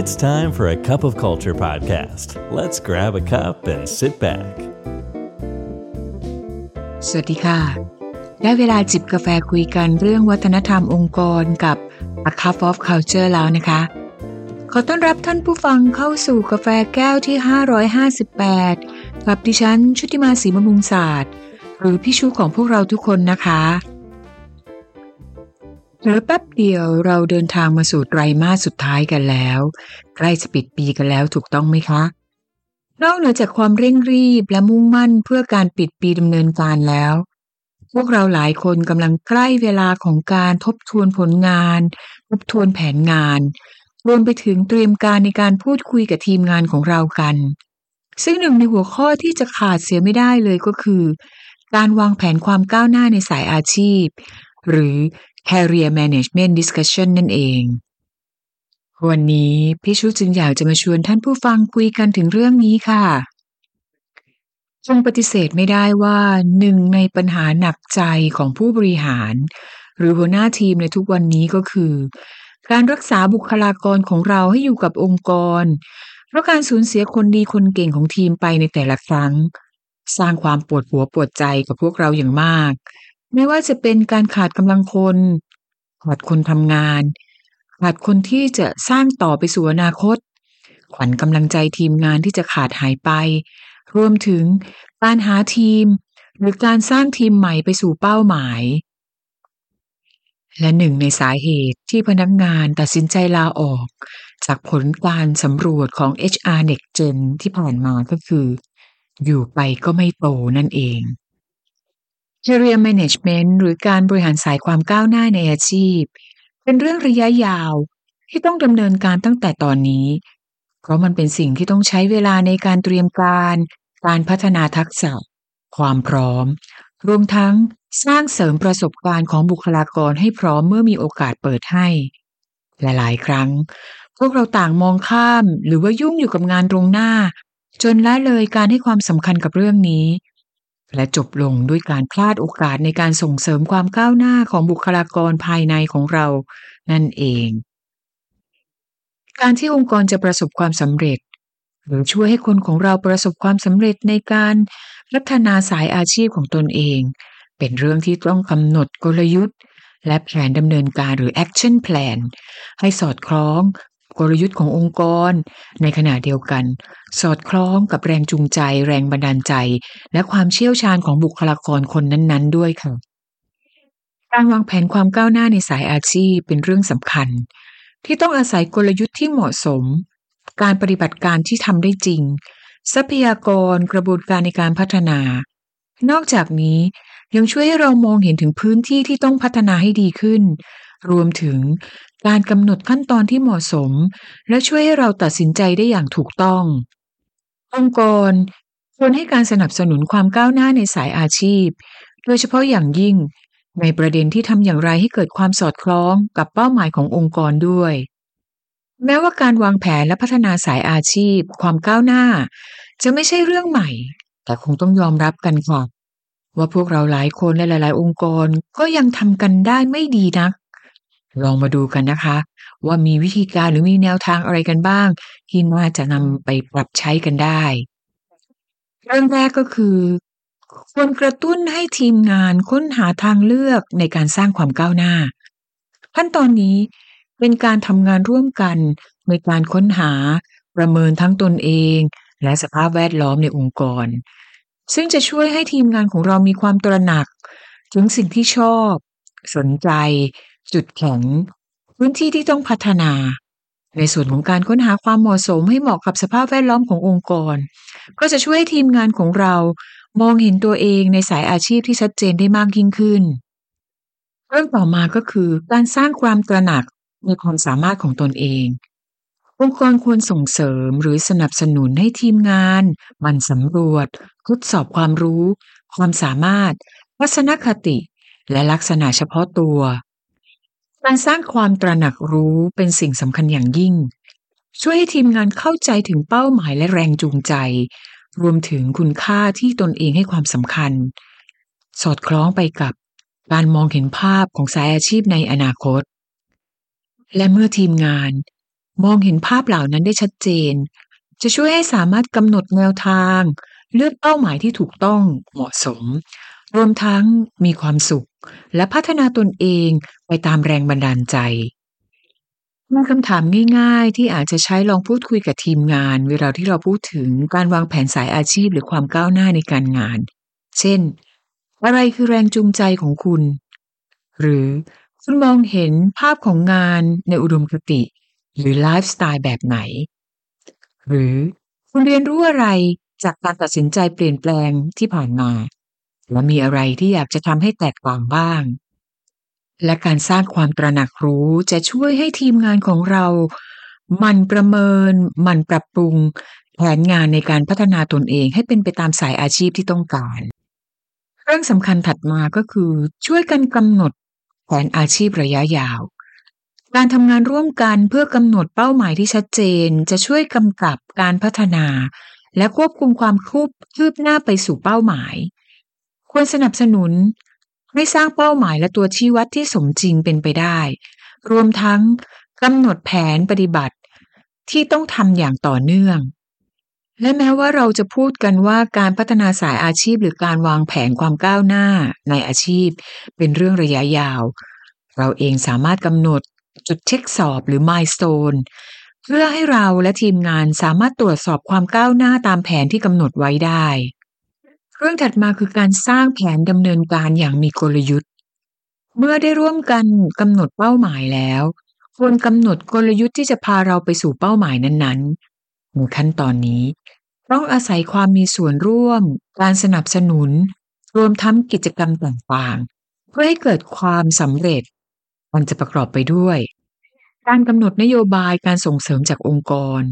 It's time for a cup of culture podcast. Let's grab a cup and sit back. สวัสดีค่ะ ได้เวลาจิบกาแฟคุยกันเรื่องวัฒนธรรมองค์กรกับ A Cup of Culture แล้วนะคะ ขอต้อนรับท่านผู้ฟังเข้าสู่กาแฟแก้วที่ 558 กับดิฉันชุติมาศรีบำรุงศาสตร์ หรือพี่ชูของพวกเราทุกคนนะคะ ลือแป๊บเดียวเราเดินทางมาสู่ไตรมาสสุดท้ายกันแล้ว ใกล้จะปิดปีกันแล้วถูกต้องไหมคะ นอกเหนือจากความเร่งรีบและมุ่งมั่นเพื่อการปิดปีดำเนินการแล้ว พวกเราหลายคนกำลังใกล้เวลาของการทบทวนผลงาน ทบทวนแผนงาน รวมไปถึงเตรียมการในการพูดคุยกับทีมงานของเรากัน ซึ่งหนึ่งในหัวข้อที่จะขาดเสียไม่ได้เลยก็คือ การวางแผนความก้าวหน้าในสายอาชีพ หรือ career management discussion นั่นเอง วันนี้พี่ชูจึงอยากจะมาชวนท่านผู้ฟังคุยกันถึงเรื่องนี้ค่ะคงปฏิเสธไม่ได้ว่าหนึ่งในปัญหาหนักใจของผู้บริหาร หรือหัวหน้าทีมในทุกวันนี้ก็คือ การรักษาบุคลากรของเราให้อยู่กับองค์กร เพราะการสูญเสียคนดีคนเก่งของทีมไปในแต่ละครั้ง สร้างความปวดหัวปวดใจกับพวกเราอย่างมาก ไม่ว่าจะเป็นการขาดกำลังคน ขาดคนทำงาน ขาดคนที่จะสร้างต่อไปสู่อนาคต ขวัญกำลังใจทีมงานที่จะขาดหายไป รวมถึงการหาทีม หรือการสร้างทีมใหม่ไปสู่เป้าหมาย และหนึ่งในสาเหตุที่พนักงานตัดสินใจลาออก จากผลการสำรวจของ HR Next Gen ที่ผ่านมาก็คือ อยู่ไปก็ไม่โตนั่นเอง Career Management หรือการบริหารสายความก้าวหน้าในอาชีพ เป็นเรื่องระยะยาวที่ต้องดำเนินการตั้งแต่ตอนนี้ เพราะมันเป็นสิ่งที่ต้องใช้เวลาในการเตรียมการ การพัฒนาทักษะ ความพร้อม รวมทั้งสร้างเสริมประสบการณ์ของบุคลากรให้พร้อมเมื่อมีโอกาสเปิดให้หลายครั้ง พวกเราต่างมองข้าม หรือว่ายุ่งอยู่กับงานตรงหน้า จนละเลยการให้ความสำคัญกับเรื่องนี้ และจบลงด้วยการพลาดโอกาสในการส่งเสริมความก้าวหน้าของบุคลากรภายในของเรานั่นเอง การที่องค์กรจะประสบความสำเร็จ หรือช่วยให้คนของเราประสบความสำเร็จในการพัฒนาสายอาชีพของตนเอง เป็นเรื่องที่ต้องกำหนดกลยุทธ์ และแผนดำเนินการหรือ action plan ให้สอดคล้อง กลยุทธ์ขององค์กร ในขณะเดียวกัน สอดคล้องกับแรงจูงใจ แรงบันดาลใจ และความเชี่ยวชาญของบุคลากรคนนั้น ๆ ด้วยค่ะ การวางแผนความก้าวหน้าในสายอาชีพเป็นเรื่องสำคัญ ที่ต้องอาศัยกลยุทธ์ที่เหมาะสม การปฏิบัติการที่ทำได้จริง ทรัพยากรกระบวนการในการพัฒนา นอกจากนี้ยังช่วยให้เรามองเห็นถึงพื้นที่ที่ต้องพัฒนาให้ดีขึ้น รวมถึง การกำหนดขั้นตอนที่เหมาะสม และช่วยให้เราตัดสินใจได้อย่างถูกต้อง องค์กรควรให้การสนับสนุนความก้าวหน้าในสายอาชีพ โดยเฉพาะอย่างยิ่ง ในประเด็นที่ทำอย่างไรให้เกิดความสอดคล้องกับเป้าหมายขององค์กรด้วย แม้ว่าการวางแผนและพัฒนาสายอาชีพ ความก้าวหน้า จะไม่ใช่เรื่องใหม่ แต่คงต้องยอมรับกันค่ะว่าพวกเราหลายคนและหลาย ๆ องค์กรก็ยังทำกันได้ไม่ดีนัก ลองมาดูกันนะคะ ว่ามีวิธีการหรือมีแนวทางอะไรกันบ้าง ที่น่าจะนำไปปรับใช้กันได้ เรื่องแรกก็คือควรกระตุ้นให้ทีมงานค้นหาทางเลือกในการสร้างความก้าวหน้า ขั้นตอนนี้เป็นการทำงานร่วมกันในการค้นหาประเมินทั้งตนเอง และสภาพแวดล้อมในองค์กร ซึ่งจะช่วยให้ทีมงานของเรามีความตระหนัก ถึงสิ่งที่ชอบ สนใจ จุดแข็ง พื้นที่ที่ต้องพัฒนา ในส่วนของการค้นหาความเหมาะสมให้เหมาะกับสภาพแวดล้อมขององค์กร ก็จะช่วยให้ทีมงานของเรามองเห็นตัวเองในสายอาชีพที่ชัดเจนได้มากยิ่งขึ้น เรื่องต่อมาก็คือการสร้างความตระหนักในความสามารถของตนเอง องค์กรควรส่งเสริมหรือสนับสนุนให้ทีมงานมันสำรวจ ทดสอบความรู้ ความสามารถทัศนคติ และลักษณะเฉพาะตัว การสร้างความตระหนักรู้เป็นสิ่งสำคัญอย่างยิ่ง ช่วยให้ทีมงานเข้าใจถึงเป้าหมายและแรงจูงใจ รวมถึงคุณค่าที่ตนเองให้ความสำคัญ สอดคล้องไปกับการมองเห็นภาพของสายอาชีพในอนาคต และเมื่อทีมงานมองเห็นภาพเหล่านั้นได้ชัดเจน จะช่วยให้สามารถกำหนดแนวทาง เลือกเป้าหมายที่ถูกต้องเหมาะสม รวมทั้งมีความสุขและพัฒนาตนเองไปตามแรงบันดาลใจมีคำถามง่าย ๆ ที่อาจจะใช้ลองพูดคุยกับทีมงาน เวลาที่เราพูดถึงการวางแผนสายอาชีพหรือความก้าวหน้าในการงาน เช่น อะไรคือแรงจูงใจของคุณ หรือคุณมองเห็นภาพของงานในอุดมคติ หรือไลฟ์สไตล์แบบไหน หรือคุณเรียนรู้อะไรจากการตัดสินใจเปลี่ยนแปลงที่ผ่านมา และมีอะไรที่อยากจะทำให้แตกต่างบ้าง และการสร้างความตระหนักรู้จะช่วยให้ทีมงานของเรา มันประเมิน มันปรับปรุง แผนงานในการพัฒนาตนเองให้เป็นไปตามสายอาชีพที่ต้องการ เรื่องสำคัญถัดมาก็คือ ช่วยกันกำหนดแผนอาชีพระยะยาว การทำงานร่วมกันเพื่อกำหนดเป้าหมายที่ชัดเจน จะช่วยกำกับการพัฒนา และควบคุมความคืบคืบหน้าไปสู่เป้าหมาย ควรสนับสนุนให้สร้างเป้าหมายและตัวชี้วัดที่สมจริงเป็นไปได้ รวมทั้งกำหนดแผนปฏิบัติที่ต้องทำอย่างต่อเนื่อง และแม้ว่าเราจะพูดกันว่าการพัฒนาสายอาชีพหรือการวางแผนความก้าวหน้าในอาชีพ เป็นเรื่องระยะยาว เราเองสามารถกำหนดจุดเช็คสอบหรือ milestone เพื่อให้เราและทีมงานสามารถตรวจสอบความก้าวหน้าตามแผนที่กำหนดไว้ได้ เรื่องถัดมาคือการสร้างแผนดำเนินการอย่างมีกลยุทธ์ เมื่อได้ร่วมกันกำหนดเป้าหมายแล้ว ควรกำหนดกลยุทธ์ที่จะพาเราไปสู่เป้าหมายนั้นๆในขั้นตอนนี้ ต้องอาศัยความมีส่วนร่วม การสนับสนุน รวมทั้งกิจกรรมต่างๆ เพื่อให้เกิดความสำเร็จ มันจะประกอบไปด้วย การกำหนดนโยบายการส่งเสริมจากองค์กร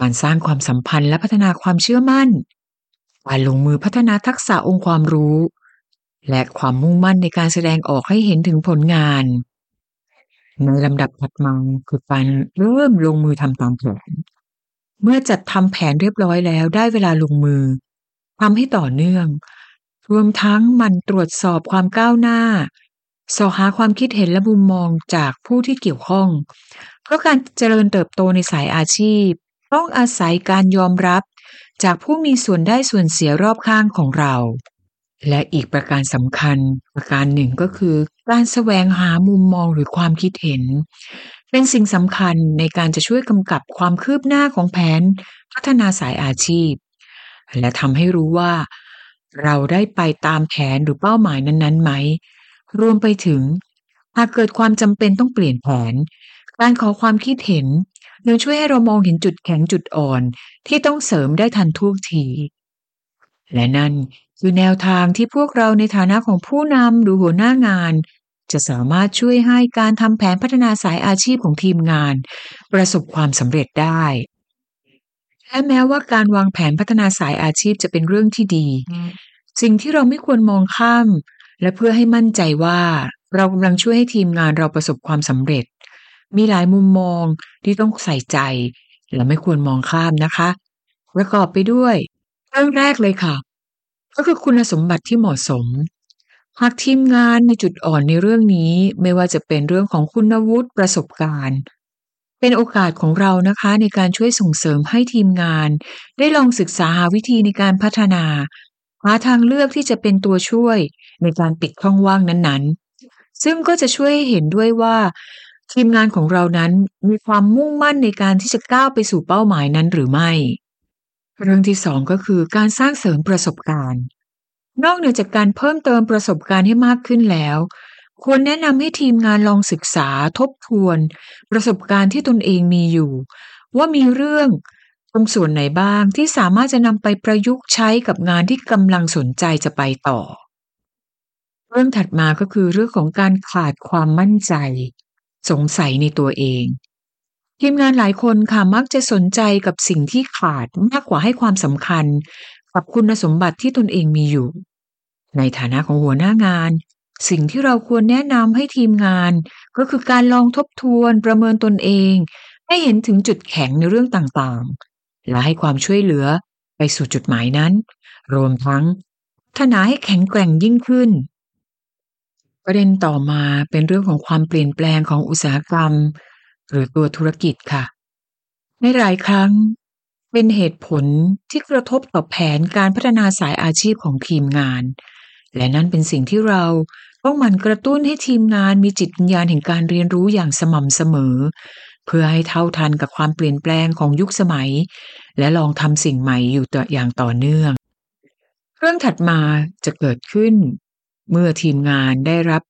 การสร้างความสัมพันธ์และพัฒนาความเชื่อมั่น การลงมือพัฒนาทักษะองค์ความรู้ และความมุ่งมั่นในการแสดงออกให้เห็นถึงผลงาน ในลำดับถัดมาคือการเริ่มลงมือทำตามแผน เมื่อจัดทำแผนเรียบร้อยแล้วได้เวลาลงมือทำให้ต่อเนื่อง รวมทั้งมันตรวจสอบความก้าวหน้าสอหาความคิดเห็นและมุมมองจากผู้ที่เกี่ยวข้อง เพราะการเจริญเติบโตในสายอาชีพ ต้องอาศัยการยอมรับ จากผู้มีส่วนได้ส่วนเสียรอบข้างของเรา และอีกประการสำคัญ ประการหนึ่งก็คือ การแสวงหามุมมองหรือความคิดเห็น เป็นสิ่งสำคัญในการจะช่วยกำกับความคืบหน้าของแผน พัฒนาสายอาชีพ และทำให้รู้ว่า เราได้ไปตามแผนหรือเป้าหมายนั้นๆไหม รวมไปถึงหากเกิดความจำเป็นต้องเปลี่ยนแผน การขอความคิดเห็น ยังช่วยให้เรามองเห็นจุดแข็งจุดอ่อนที่ต้องเสริมได้ทันท่วงที และนั่นคือแนวทางที่พวกเราในฐานะของผู้นำหรือหัวหน้างาน จะสามารถช่วยให้การทำแผนพัฒนาสายอาชีพของทีมงาน ประสบความสำเร็จได้และแม้ว่าการวางแผนพัฒนาสายอาชีพจะเป็นเรื่องที่ดี สิ่งที่เราไม่ควรมองข้าม และเพื่อให้มั่นใจว่า เรากำลังช่วยให้ทีมงานเราประสบความสำเร็จ มีหลายมุมมองที่ต้องใส่ใจและไม่ควรมองข้ามนะคะประกอบไปด้วยเรื่องแรกเลยค่ะ ก็คือคุณสมบัติที่เหมาะสม หากทีมงานมีจุดอ่อนในเรื่องนี้ ไม่ว่าจะเป็นเรื่องของคุณวุฒิประสบการณ์ เป็นโอกาสของเรานะคะในการช่วยส่งเสริมให้ทีมงาน ได้ลองศึกษาหาวิธีในการพัฒนาหาทางเลือกที่จะเป็นตัวช่วยในการปิดช่องว่างนั้นๆ ซึ่งก็จะช่วยเห็นด้วยว่า ทีมงานของเรานั้นมีความมุ่งมั่นในการที่จะก้าวไปสู่เป้าหมายนั้นหรือไม่ เรื่องที่สองก็คือการสร้างเสริมประสบการณ์ นอกเหนือจากการเพิ่มเติมประสบการณ์ให้มากขึ้นแล้ว ควรแนะนำให้ทีมงานลองศึกษาทบทวน ประสบการณ์ที่ตนเองมีอยู่ ว่ามีเรื่องตรงส่วนไหนบ้างที่สามารถจะนำไปประยุกต์ใช้กับงานที่กำลังสนใจจะไปต่อ เรื่องถัดมาก็คือเรื่องของการขาดความมั่นใจ สงสัยในตัวเอง ทีมงานหลายคนค่ะมักจะสนใจกับสิ่งที่ขาดมากกว่าให้ความสำคัญ กับคุณสมบัติที่ตนเองมีอยู่ ในฐานะของหัวหน้างาน สิ่งที่เราควรแนะนำให้ทีมงาน ก็คือการลองทบทวนประเมินตนเอง ให้เห็นถึงจุดแข็งในเรื่องต่างๆ และให้ความช่วยเหลือไปสู่จุดหมายนั้น รวมทั้งพัฒนาให้แข็งแกร่งยิ่งขึ้น ประเด็นต่อมาเป็นเรื่องของความเปลี่ยนแปลงของอุตสาหกรรม หรือตัวธุรกิจค่ะ ในหลายครั้งเป็นเหตุผลที่กระทบต่อแผนการพัฒนาสายอาชีพของทีมงาน และนั่นเป็นสิ่งที่เราต้องหมั่นกระตุ้นให้ทีมงานมีจิตวิญญาณแห่งการเรียนรู้อย่างสม่ำเสมอ เพื่อให้เท่าทันกับความเปลี่ยนแปลงของยุคสมัย และลองทำสิ่งใหม่อยู่ต่ออย่างต่อเนื่อง เรื่องถัดมาจะเกิดขึ้น เมื่อทีมงานได้รับ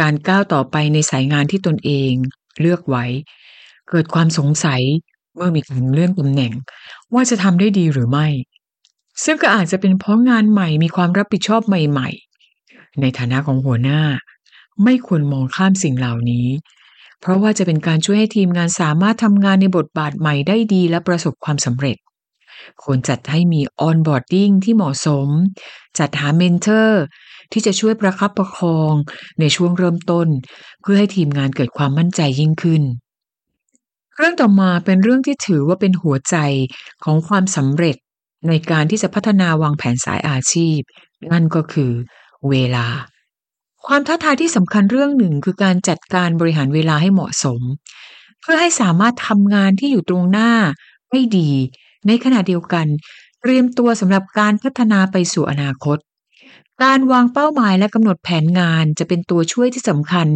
การก้าวต่อไปในสายงานที่ตนเองเลือกไว้ เกิดความสงสัยเมื่อมีการเลื่อนตำแหน่ง ว่าจะทำได้ดีหรือไม่ ซึ่งก็อาจจะเป็นเพราะงานใหม่มีความรับผิดชอบใหม่ๆ ในฐานะของหัวหน้า ไม่ควรมองข้ามสิ่งเหล่านี้ เพราะว่าจะเป็นการช่วยให้ทีมงานสามารถทำงานในบทบาทใหม่ได้ดีและประสบความสำเร็จควรจัดให้มี onboarding ที่เหมาะสม จัดหา mentor ที่จะช่วยประคับประคองในช่วงเริ่มต้น เพื่อให้ทีมงานเกิดความมั่นใจยิ่งขึ้น เรื่องต่อมาเป็นเรื่องที่ถือว่าเป็นหัวใจของความสำเร็จในการที่จะพัฒนาวางแผนสายอาชีพ นั่นก็คือ เวลา ความท้าทายที่สำคัญเรื่องหนึ่งคือการจัดการบริหารเวลาให้เหมาะสม เพื่อให้สามารถทำงานที่อยู่ตรงหน้าให้ดี ในขณะเดียวกัน เตรียมตัวสำหรับการพัฒนาไปสู่อนาคต การวางเป้าหมายและกำหนดแผนงานจะเป็นตัวช่วยที่สำคัญ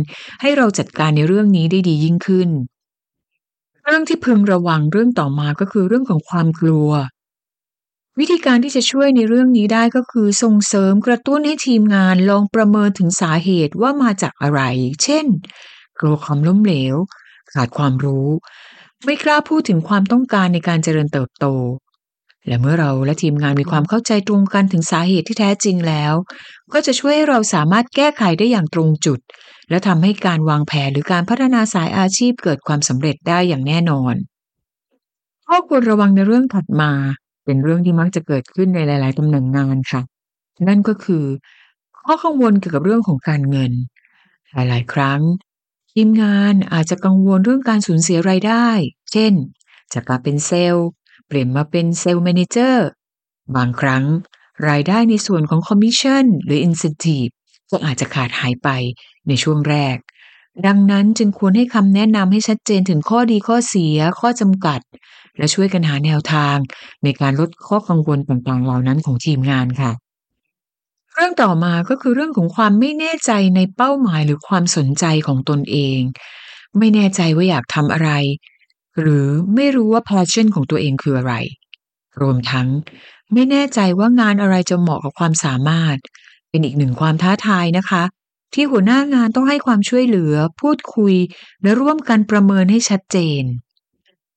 ให้เราจัดการในเรื่องนี้ได้ดียิ่งขึ้น เรื่องที่พึงระวังเรื่องต่อมาก็คือเรื่องของความกลัว วิธีการที่จะช่วยในเรื่องนี้ได้ก็คือส่งเสริมกระตุ้นให้ทีมงานลองประเมินถึงสาเหตุว่ามาจากอะไร เช่น กลัวความล้มเหลว ขาดความรู้ ไม่กล้าพูดถึงความต้องการในการเจริญเติบโต และเมื่อเราและทีมงานมีความเข้าใจตรงกันถึงสาเหตุที่แท้จริงแล้ว ก็จะช่วยให้เราสามารถแก้ไขได้อย่างตรงจุด และทำให้การวางแผนหรือการพัฒนาสายอาชีพเกิดความสำเร็จได้อย่างแน่นอน ข้อควรระวังในเรื่องถัดมา เป็นเรื่องที่มักจะเกิดขึ้นในหลาย ๆตำแหน่งงานค่ะ นั่นก็คือ ข้อกังวลเกี่ยวกับเรื่องของการเงิน หลาย ๆ ครั้ง ทีมงานอาจจะกังวลเรื่องการสูญเสียรายได้ เช่น จากการเป็นเซลล์ เปลี่ยนมาเป็นเซลล์แมเนเจอร์ บางครั้ง รายได้ในส่วนของคอมมิชชั่นหรืออินเซนティブก็อาจจะขาดหายไปในช่วงแรก ดังนั้นจึงควรให้คำแนะนำให้ชัดเจนถึงข้อดีข้อเสีย ข้อจำกัด และช่วยกันหาแนวทาง ในการลดข้อกังวลต่าง ๆ เหล่านั้นของทีมงานค่ะ เรื่องต่อมาก็คือเรื่องของความไม่แน่ใจในเป้าหมายหรือความสนใจของตนเอง ไม่แน่ใจว่าอยากทำอะไร หรือไม่รู้ว่า passion ของตัวเองคืออะไร รวมทั้งไม่แน่ใจว่างานอะไรจะเหมาะกับความสามารถ เป็นอีกหนึ่งความท้าทายนะคะ ที่หัวหน้างานต้องให้ความช่วยเหลือ พูดคุย และร่วมกันประเมินให้ชัดเจน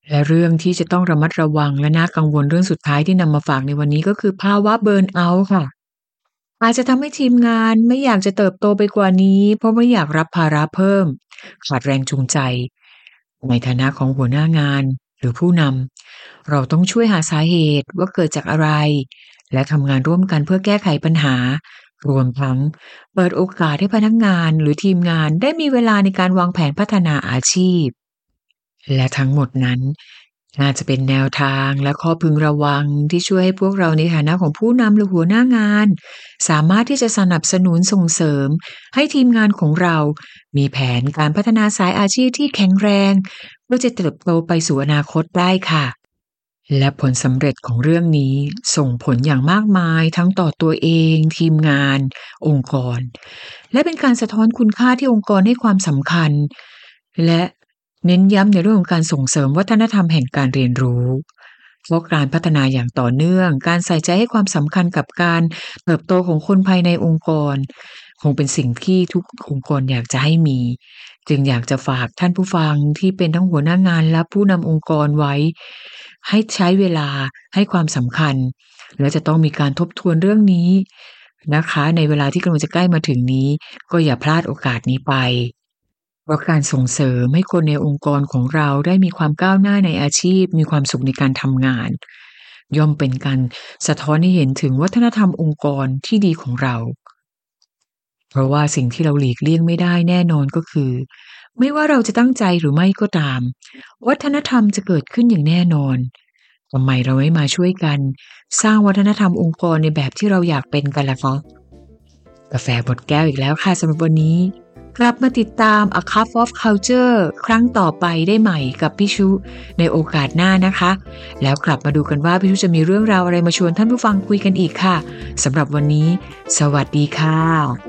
และเรื่องที่จะต้องระมัดระวังและน่ากังวลเรื่องสุดท้ายที่นำมาฝากในวันนี้ก็คือภาวะเบิร์นเอาท์ค่ะอาจจะทำให้ทีมงานไม่อยากจะเติบโตไปกว่านี้ เพราะไม่อยากรับภาระเพิ่ม ขาดแรงจูงใจ ในฐานะของหัวหน้างานหรือผู้นำเราต้องช่วยหาสาเหตุว่าเกิดจากอะไร และทำงานร่วมกันเพื่อแก้ไขปัญหา รวมทั้งเปิดโอกาสให้พนักงานหรือทีมงานได้มีเวลาในการวางแผนพัฒนาอาชีพ และทั้งหมดนั้น น่าจะเป็นแนวทางและข้อพึงระวังที่ช่วยให้พวกเราในฐานะของผู้นำหรือหัวหน้างาน สามารถที่จะสนับสนุนส่งเสริม ให้ทีมงานของเรา มีแผนการพัฒนาสายอาชีพที่แข็งแรงเพื่อจะเติบโตไปสู่อนาคตได้ค่ะ และผลสำเร็จของเรื่องนี้ส่งผลอย่างมากมายทั้งต่อตัวเอง ทีมงาน องค์กร และเป็นการสะท้อนคุณค่าที่องค์กรให้ความสำคัญ และเน้นย้ำในเรื่องของการส่งเสริมวัฒนธรรมแห่งการเรียนรู้เพราะการพัฒนาอย่างต่อเนื่อง การใส่ใจให้ความสำคัญกับการเติบโตของคนภายในองค์กร คงเป็นสิ่งที่ทุกองค์กรอยากจะให้มี จึงอยากจะฝากท่านผู้ฟังที่เป็นทั้งหัวหน้างานและผู้นำองค์กรไว้ ให้ใช้เวลาให้ความสำคัญ และจะต้องมีการทบทวนเรื่องนี้นะคะ ในเวลาที่กำลังจะใกล้มาถึงนี้ ก็อย่าพลาดโอกาสนี้ไปเพราะการส่งเสริมให้คนในองค์กรของเราได้มีความก้าวหน้าในอาชีพ มีความสุขในการทำงาน ย่อมเป็นการสะท้อนให้เห็นถึงวัฒนธรรมองค์กรที่ดีของเรา เพราะว่าสิ่งที่เราหลีกเลี่ยงไม่ได้แน่นอนก็คือ ไม่ว่าเราจะตั้งใจหรือไม่ก็ตาม วัฒนธรรมจะเกิดขึ้นอย่างแน่นอนทำไมเราไม่มาช่วยกัน สร้างวัฒนธรรมองค์กรในแบบที่เราอยากเป็นกันล่ะคะกาแฟบดแก้วอีกแล้วค่ะสำหรับวันนี้ กลับมาติดตาม A Cup of Culture ครั้งต่อไปได้ใหม่กับพี่ชุในโอกาสหน้านะคะ แล้วกลับมาดูกันว่าพี่ชุจะมีเรื่องราวอะไรมาชวนท่านผู้ฟังคุยกันอีกค่ะสำหรับวันนี้ สวัสดีค่ะ